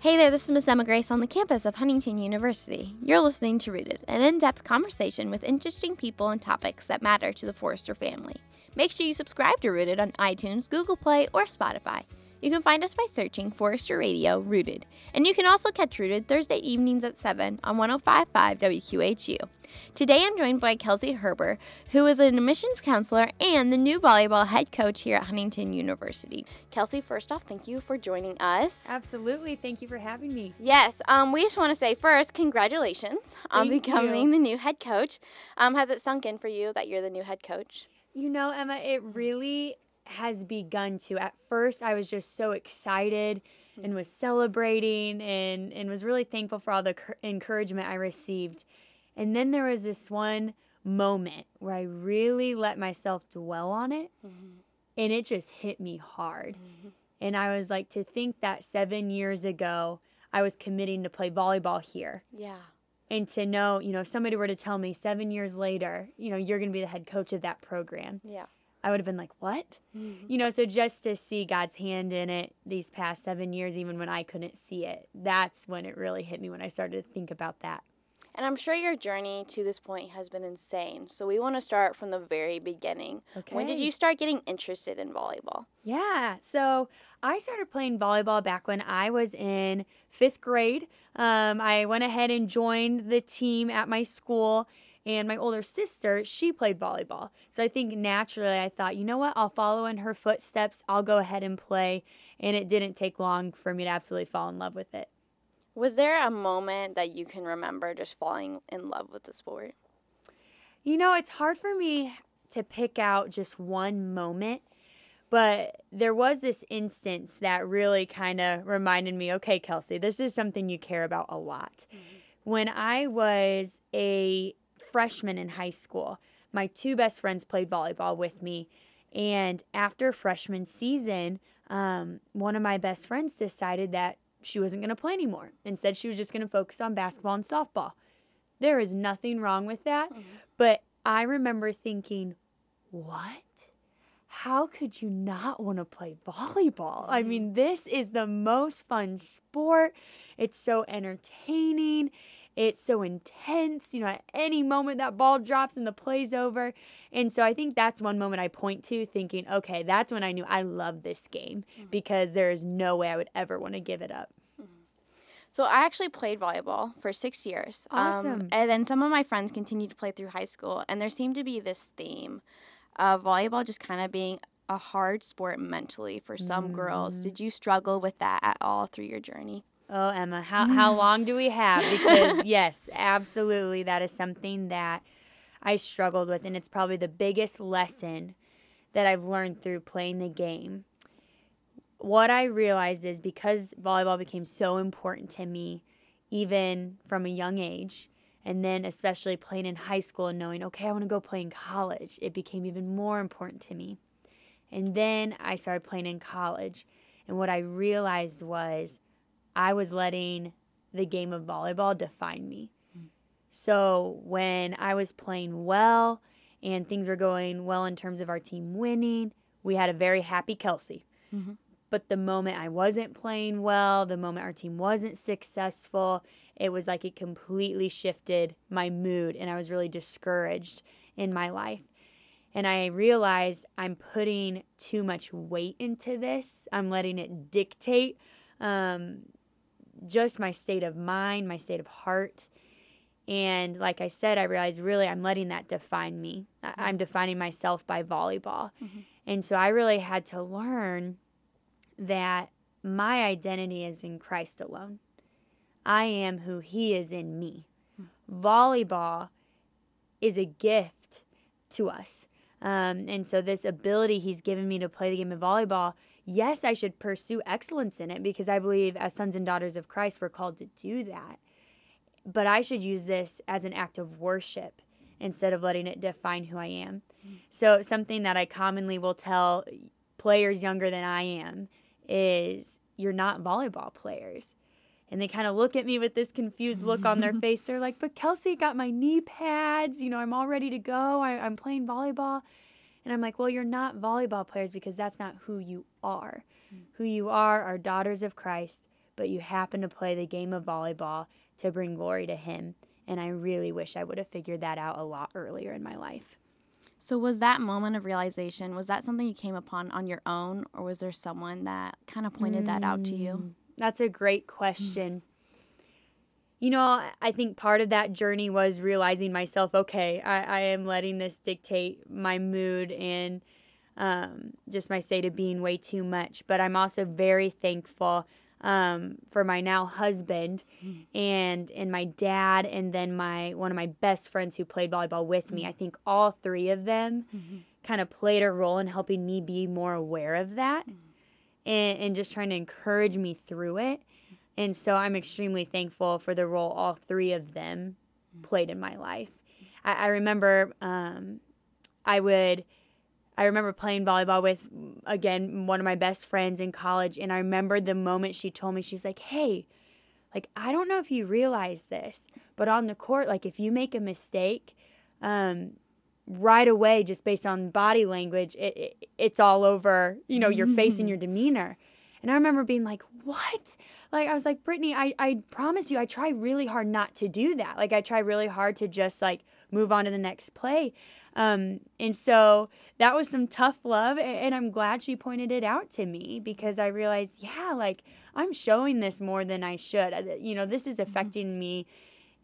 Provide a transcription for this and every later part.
Hey there, this is Miss Emma Grace on the campus of Huntington University. You're listening to Rooted, an in depth conversation with interesting people and topics that matter to the Forester family. Make sure you subscribe to Rooted on iTunes, Google Play, or Spotify. You can find us by searching Forester Radio Rooted. And you can also catch Rooted Thursday evenings at 7 on 1055 WQHU. Today I'm joined by Kelsey Herber, who is an admissions counselor and the new volleyball head coach here at Huntington University. Kelsey, first off, thank you for joining us. Absolutely. Thank you for having me. Yes, um, we just want to say first, congratulations on Thank becoming you. the new head coach. Um, has it sunk in for you that you're the new head coach? You know, Emma, it really has begun to. At first, I was just so excited and was celebrating and, and was really thankful for all the encouragement I received. And then there was this one moment where I really let myself dwell on it mm-hmm. and it just hit me hard. Mm-hmm. And I was like, to think that seven years ago, I was committing to play volleyball here. Yeah. and to know, you know, if somebody were to tell me seven years later, you know, you're going to be the head coach of that program, Yeah. I would have been like, what? You know, so just to see God's hand in it these past seven years, even when I couldn't see it, that's when it really hit me when I started to think about that. And I'm sure your journey to this point has been insane. So we want to start from the very beginning. Okay. When did you start getting interested in volleyball? Yeah. So I started playing volleyball back when I was in fifth grade. Um, I went ahead and joined the team at my school. And my older sister, she played volleyball. So I think naturally I thought, you know what? I'll follow in her footsteps. I'll go ahead and play. And it didn't take long for me to absolutely fall in love with it. Was there a moment that you can remember just falling in love with the sport? You know, it's hard for me to pick out just one moment, but there was this instance that really kind of reminded me okay, Kelsey, this is something you care about a lot. Mm-hmm. When I was a freshman in high school, my two best friends played volleyball with me. And after freshman season, um, one of my best friends decided that she wasn't going to play anymore. Instead, she was just going to focus on basketball and softball. There is nothing wrong with that. But I remember thinking, what? How could you not want to play volleyball? I mean, this is the most fun sport. It's so entertaining. It's so intense. You know, at any moment that ball drops and the play's over. And so I think that's one moment I point to thinking, okay, that's when I knew I love this game mm-hmm. because there is no way I would ever want to give it up. Mm-hmm. So I actually played volleyball for six years. Um, Awesome. and then some of my friends continued to play through high school, and there seemed to be this theme of volleyball just kind of being a hard sport mentally for some girls. Mm. Did you struggle with that at all through your journey? Oh, Emma, how, how long do we have? Because, yes, absolutely, that is something that I struggled with. And it's probably the biggest lesson that I've learned through playing the game. What I realized is because volleyball became so important to me, even from a young age, and then especially playing in high school and knowing, okay, I want to go play in college, it became even more important to me. And then I started playing in college. And what I realized was I was letting the game of volleyball define me. So when I was playing well and things were going well in terms of our team winning, we had a very happy Kelsey. But the moment I wasn't playing well, the moment our team wasn't successful, it was like it completely shifted my mood and I was really discouraged in my life. And I realized I'm putting too much weight into this. I'm letting it dictate um, just my state of mind, my state of heart. And like I said, I realized really I'm letting that define me. I- I'm mm-hmm. defining myself by volleyball. Mm-hmm. And so I really had to learn that my identity is in Christ alone. I am who He is in me. Hmm. Volleyball is a gift to us. Um, and so, this ability He's given me to play the game of volleyball, yes, I should pursue excellence in it because I believe as sons and daughters of Christ, we're called to do that. But I should use this as an act of worship instead of letting it define who I am. So, something that I commonly will tell players younger than I am is you're not volleyball players. And they kind of look at me with this confused look on their face. They're like, but Kelsey got my knee pads. You know, I'm all ready to go. I, I'm playing volleyball. And I'm like, well, you're not volleyball players because that's not who you are. Who you are are daughters of Christ, but you happen to play the game of volleyball to bring glory to Him. And I really wish I would have figured that out a lot earlier in my life. So was that moment of realization was that something you came upon on your own or was there someone that kind of pointed mm, that out to you? Mm, that's a great question. You know, I think part of that journey was realizing myself, okay, I, I am letting this dictate my mood and um, just my state of being way too much. But I'm also very thankful um, for my now husband mm. and and my dad and then my one of my best friends who played volleyball with me. I think all three of them mm-hmm. kind of played a role in helping me be more aware of that mm. and, and just trying to encourage me through it. And so I'm extremely thankful for the role all three of them played in my life. I, I remember um, I would I remember playing volleyball with, again, one of my best friends in college. And I remember the moment she told me, she's like, hey, like, I don't know if you realize this, but on the court, like, if you make a mistake, um, right away, just based on body language, it, it, it's all over, you know, your face and your demeanor. And I remember being like, what? Like, I was like, Brittany, I, I promise you, I try really hard not to do that. Like, I try really hard to just like move on to the next play. Um, and so that was some tough love. And I'm glad she pointed it out to me because I realized, yeah, like I'm showing this more than I should. Uh, you know, this is mm-hmm. affecting me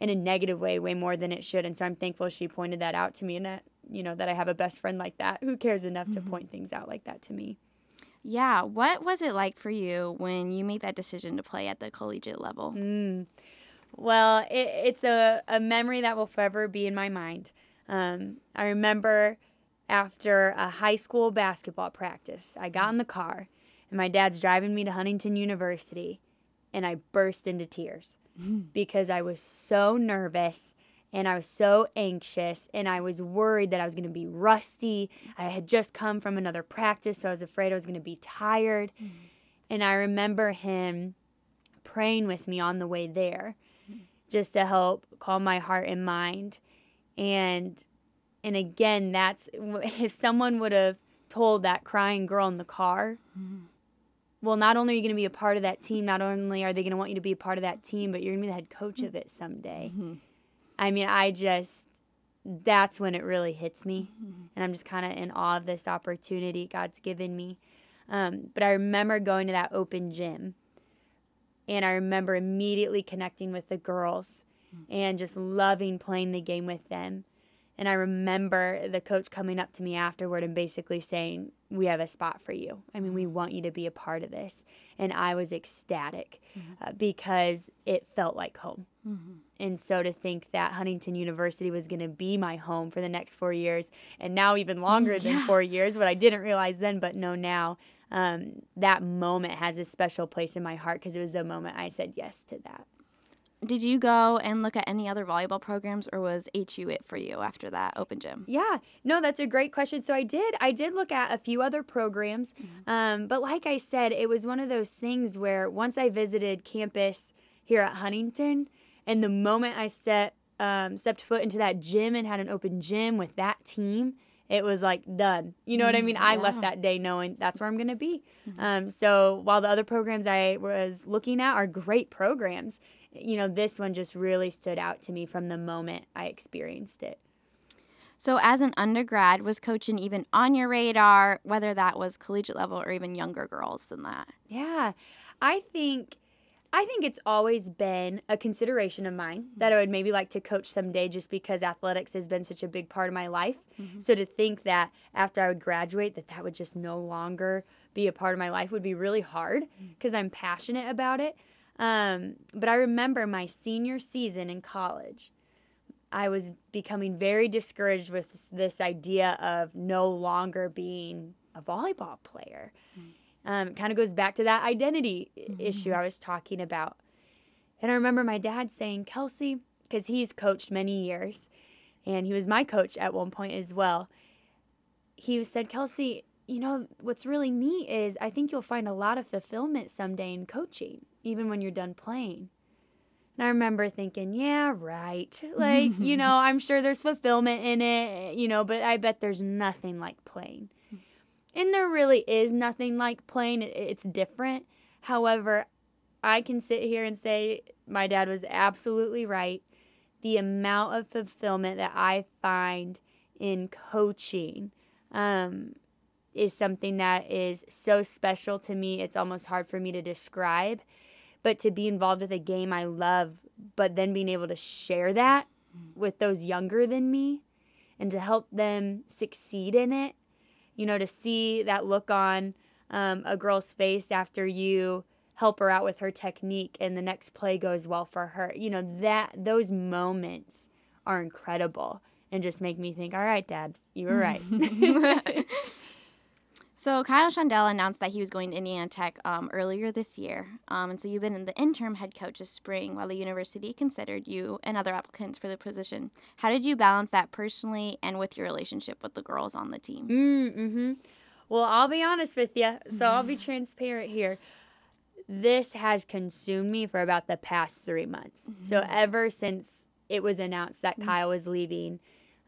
in a negative way way more than it should. And so I'm thankful she pointed that out to me and that, you know, that I have a best friend like that who cares enough mm-hmm. to point things out like that to me. Yeah. What was it like for you when you made that decision to play at the collegiate level? Mm. Well, it, it's a, a memory that will forever be in my mind. Um, I remember after a high school basketball practice, I got in the car and my dad's driving me to Huntington University and I burst into tears because I was so nervous and I was so anxious and I was worried that I was going to be rusty. I had just come from another practice, so I was afraid I was going to be tired. And I remember him praying with me on the way there just to help calm my heart and mind and and again that's if someone would have told that crying girl in the car mm-hmm. well not only are you going to be a part of that team not only are they going to want you to be a part of that team but you're going to be the head coach of it someday mm-hmm. I mean i just that's when it really hits me mm-hmm. and i'm just kind of in awe of this opportunity god's given me um, but i remember going to that open gym and i remember immediately connecting with the girls and just loving playing the game with them. And I remember the coach coming up to me afterward and basically saying, We have a spot for you. I mean, we want you to be a part of this. And I was ecstatic mm-hmm. uh, because it felt like home. Mm-hmm. And so to think that Huntington University was going to be my home for the next four years, and now even longer yeah. than four years, what I didn't realize then, but know now, um, that moment has a special place in my heart because it was the moment I said yes to that. Did you go and look at any other volleyball programs or was HU it for you after that open gym? Yeah, no, that's a great question. So I did, I did look at a few other programs. Mm-hmm. Um, but like I said, it was one of those things where once I visited campus here at Huntington, and the moment I set um, stepped foot into that gym and had an open gym with that team, it was like done. You know what I mean? I left that day knowing that's where I'm going to be. Mm-hmm. Um, so while the other programs I was looking at are great programs, you know, this one just really stood out to me from the moment I experienced it. So, as an undergrad, was coaching even on your radar, whether that was collegiate level or even younger girls than that? Yeah, I think. I think it's always been a consideration of mine that I would maybe like to coach someday just because athletics has been such a big part of my life. Mm-hmm. So to think that after I would graduate that that would just no longer be a part of my life would be really hard because mm. I'm passionate about it. Um, but I remember my senior season in college. I was becoming very discouraged with this, this idea of no longer being a volleyball player. Mm. Um, kind of goes back to that identity mm-hmm. issue I was talking about. And I remember my dad saying, Kelsey, because he's coached many years, and he was my coach at one point as well. He said, Kelsey, you know, what's really neat is I think you'll find a lot of fulfillment someday in coaching even when you're done playing. And I remember thinking, yeah, right. Like, you know, I'm sure there's fulfillment in it, you know, but I bet there's nothing like playing. And there really is nothing like playing. It's different. However, I can sit here and say my dad was absolutely right. The amount of fulfillment that I find in coaching um, is something that is so special to me. It's almost hard for me to describe. But to be involved with a game I love, but then being able to share that with those younger than me and to help them succeed in it, you know, to see that look on um, a girl's face after you help her out with her technique and the next play goes well for her, you know, that those moments are incredible and just make me think, all right, dad, you were right. So Kyle Shondell announced that he was going to Indiana Tech um, earlier this year, um, and so you've been in the interim head coach this spring while the university considered you and other applicants for the position. How did you balance that personally and with your relationship with the girls on the team? Mm-hmm. Well, I'll be honest with you, so I'll be transparent here. This has consumed me for about the past three months. Mm-hmm. So ever since it was announced that mm-hmm. Kyle was leaving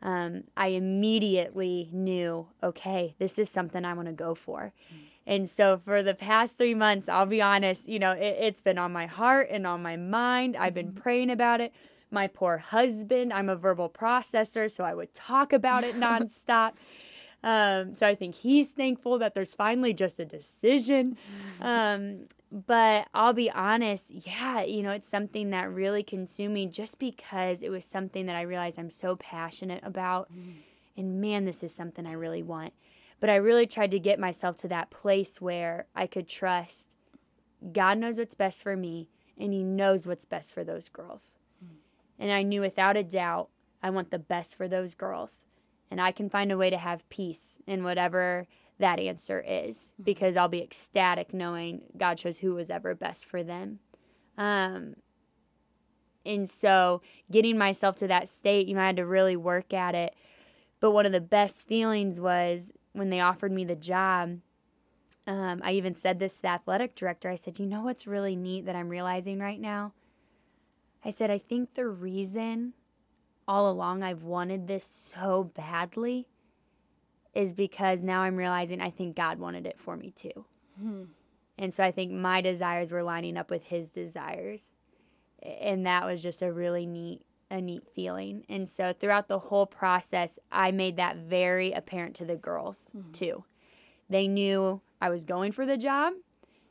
um, I immediately knew, okay, this is something I want to go for. Mm. And so for the past three months, I'll be honest, you know, it, has been on my heart and on my mind. I've been mm-hmm. praying about it. My poor husband, I'm a verbal processor, so I would talk about it nonstop. Um, so I think he's thankful that there's finally just a decision. Mm-hmm. Um, but I'll be honest, yeah, you know, it's something that really consumed me just because it was something that I realized I'm so passionate about. Mm. And man, this is something I really want. But I really tried to get myself to that place where I could trust God knows what's best for me and He knows what's best for those girls. Mm. And I knew without a doubt I want the best for those girls. And I can find a way to have peace in whatever that answer is mm-hmm. because I'll be ecstatic knowing God chose who was ever best for them. Um, and so getting myself to that state, you know, I had to really work at it. But one of the best feelings was when they offered me the job. Um, I even said this to the athletic director. I said, You know what's really neat that I'm realizing right now? I said, I think the reason all along I've wanted this so badly is because now I'm realizing I think God wanted it for me too. Hmm. And so I think my desires were lining up with his desires. And that was just a really neat a neat feeling. And so throughout the whole process, I made that very apparent to the girls mm-hmm. too. They knew I was going for the job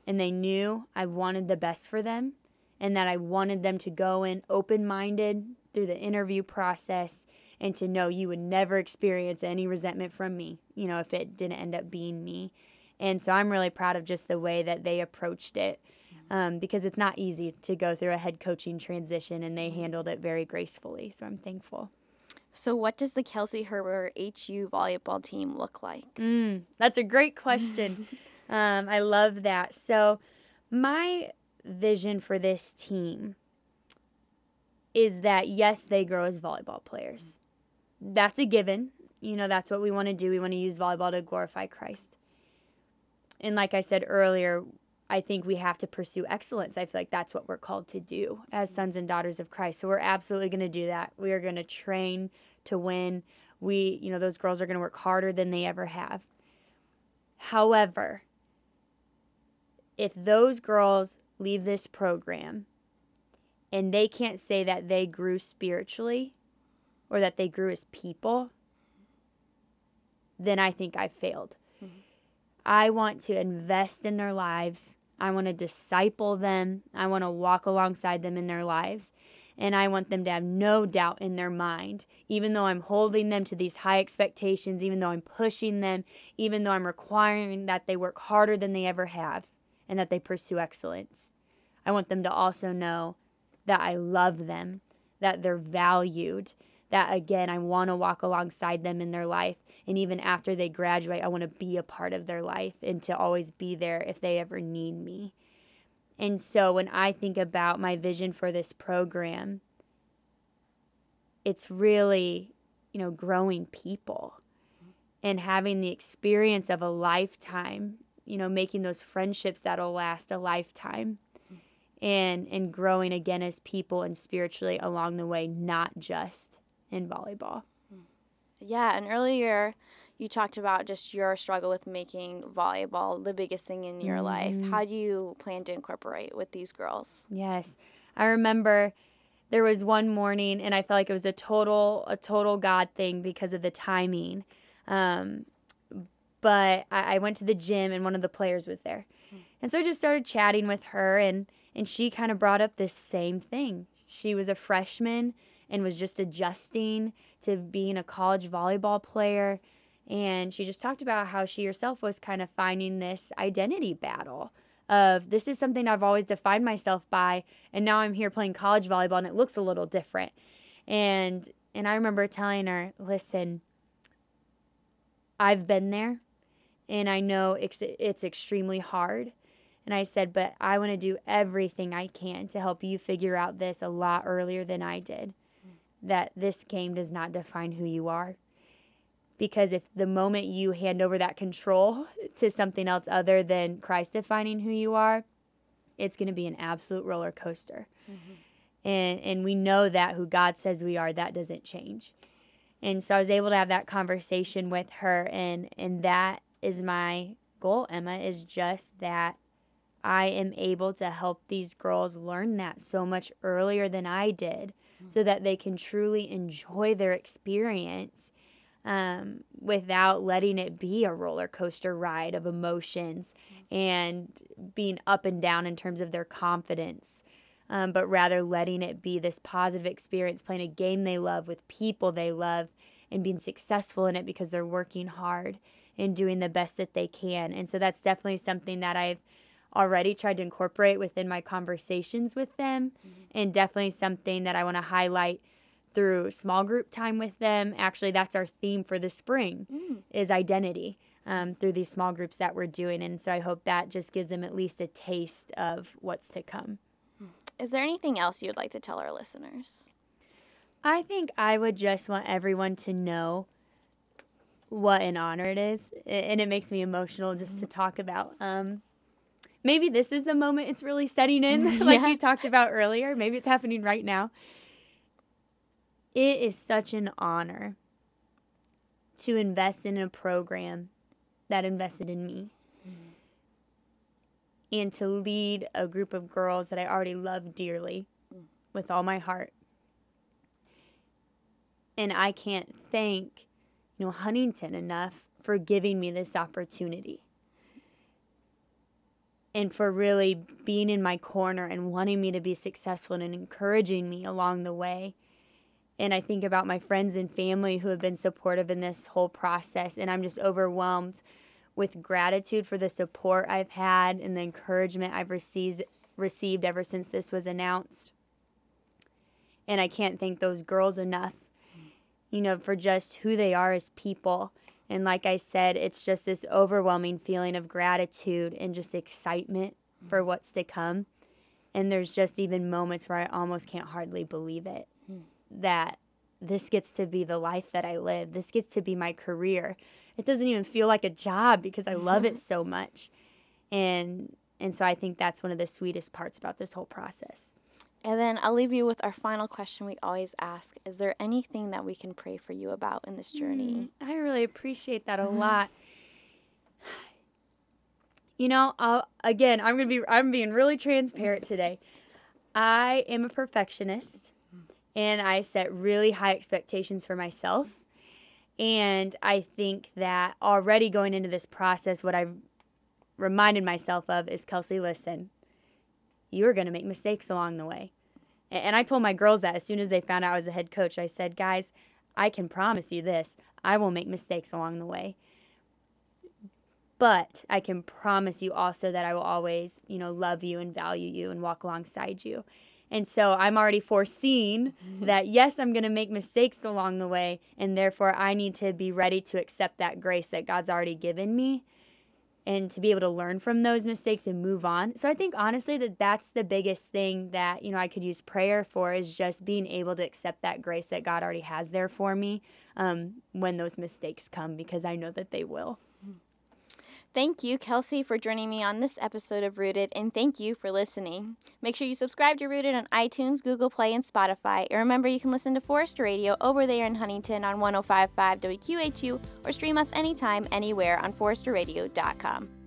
and they knew I wanted the best for them and that I wanted them to go in open-minded through the interview process and to know you would never experience any resentment from me, you know, if it didn't end up being me. And so I'm really proud of just the way that they approached it um, because it's not easy to go through a head coaching transition and they handled it very gracefully. So I'm thankful. So, what does the Kelsey Herber HU volleyball team look like? Mm, that's a great question. um, I love that. So, my vision for this team is that yes, they grow as volleyball players that's a given. You know, that's what we want to do. We want to use volleyball to glorify Christ. And like I said earlier, I think we have to pursue excellence. I feel like that's what we're called to do as sons and daughters of Christ. So we're absolutely going to do that. We are going to train to win. We, you know, those girls are going to work harder than they ever have. However, if those girls leave this program and they can't say that they grew spiritually, or that they grew as people, then I think I failed. Mm-hmm. I want to invest in their lives. I want to disciple them. I want to walk alongside them in their lives. And I want them to have no doubt in their mind, even though I'm holding them to these high expectations, even though I'm pushing them, even though I'm requiring that they work harder than they ever have and that they pursue excellence. I want them to also know that I love them, that they're valued, that again, I want to walk alongside them in their life. And even after they graduate, I want to be a part of their life and to always be there if they ever need me. And so when I think about my vision for this program, it's really, you know, growing people and having the experience of a lifetime, you know, making those friendships that'll last a lifetime and and growing again as people and spiritually along the way, not just in volleyball. Yeah, and earlier you talked about just your struggle with making volleyball the biggest thing in your life. Mm-hmm. How do you plan to incorporate with these girls? Yes. I remember there was one morning and I felt like it was a total a total God thing because of the timing. Um, but I, I went to the gym and one of the players was there. And so I just started chatting with her and and she kind of brought up this same thing. She was a freshman and was just adjusting to being a college volleyball player and she just talked about how she herself was kind of finding this identity battle of this is something I've always defined myself by and now I'm here playing college volleyball and it looks a little different. And and I remember telling her, "Listen, I've been there and I know it's, it's extremely hard." And I said, "But I want to do everything I can to help you figure out this a lot earlier than I did. That this game does not define who you are." because if the moment you hand over that control to something else other than Christ defining who you are, it's going to be an absolute roller coaster. Mm-hmm. And and we know that who God says we are, that doesn't change. And so I was able to have that conversation with her and and that is my goal, Emma, is just that I am able to help these girls learn that so much earlier than I did. So that they can truly enjoy their experience um, without letting it be a roller coaster ride of emotions and being up and down in terms of their confidence, um, but rather letting it be this positive experience, playing a game they love with people they love, and being successful in it because they're working hard and doing the best that they can. And so that's definitely something that I've already tried to incorporate within my conversations with them, mm-hmm. and definitely something that I want to highlight through small group time with them. Actually, that's our theme for the spring mm. is identity um, through these small groups that we're doing. And so I hope that just gives them at least a taste of what's to come. Is there anything else you'd like to tell our listeners? I think I would just want everyone to know what an honor it is. And it makes me emotional just to talk about. Um, maybe this is the moment it's really setting in, like yeah. we talked about earlier. Maybe it's happening right now. It is such an honor to invest in a program that invested in me mm-hmm. and to lead a group of girls that I already love dearly mm. with all my heart. And I can't thank, you know, Huntington enough for giving me this opportunity and for really being in my corner and wanting me to be successful and encouraging me along the way and I think about my friends and family who have been supportive in this whole process. And I'm just overwhelmed with gratitude for the support I've had and the encouragement I've received received ever since this was announced. And I can't thank those girls enough, you know, for just who they are as people. And like I said, it's just this overwhelming feeling of gratitude and just excitement for mm-hmm. what's to come. And there's just even moments where I almost can't hardly believe it hmm. that this gets to be the life that I live. This gets to be my career. It doesn't even feel like a job because I love it so much. And and so I think that's one of the sweetest parts about this whole process. And then I'll leave you with our final question we always ask. Is there anything that we can pray for you about in this journey? Mm, I really appreciate that a lot. You know, I'll, again, I'm going to be I'm being really transparent today. I am a perfectionist and I set really high expectations for myself. And I think that already going into this process, what I've reminded myself of is Kelsey, listen, you are going to make mistakes along the way. And I told my girls that as soon as they found out I was the head coach, I said, guys, I can promise you this I will make mistakes along the way. But I can promise you also that I will always, you know, love you and value you and walk alongside you. And so I'm already foreseeing that, yes, I'm going to make mistakes along the way. And therefore, I need to be ready to accept that grace that God's already given me and to be able to learn from those mistakes and move on. So I think honestly that that's the biggest thing that, you know, I could use prayer for is just being able to accept that grace that God already has there for me um, when those mistakes come because I know that they will. Thank you, Kelsey, for joining me on this episode of Rooted, and thank you for listening. Make sure you subscribe to Rooted on iTunes, Google Play, and Spotify. And remember, you can listen to Forester Radio over there in Huntington on 1055 WQHU or stream us anytime, anywhere on foresterradio.com.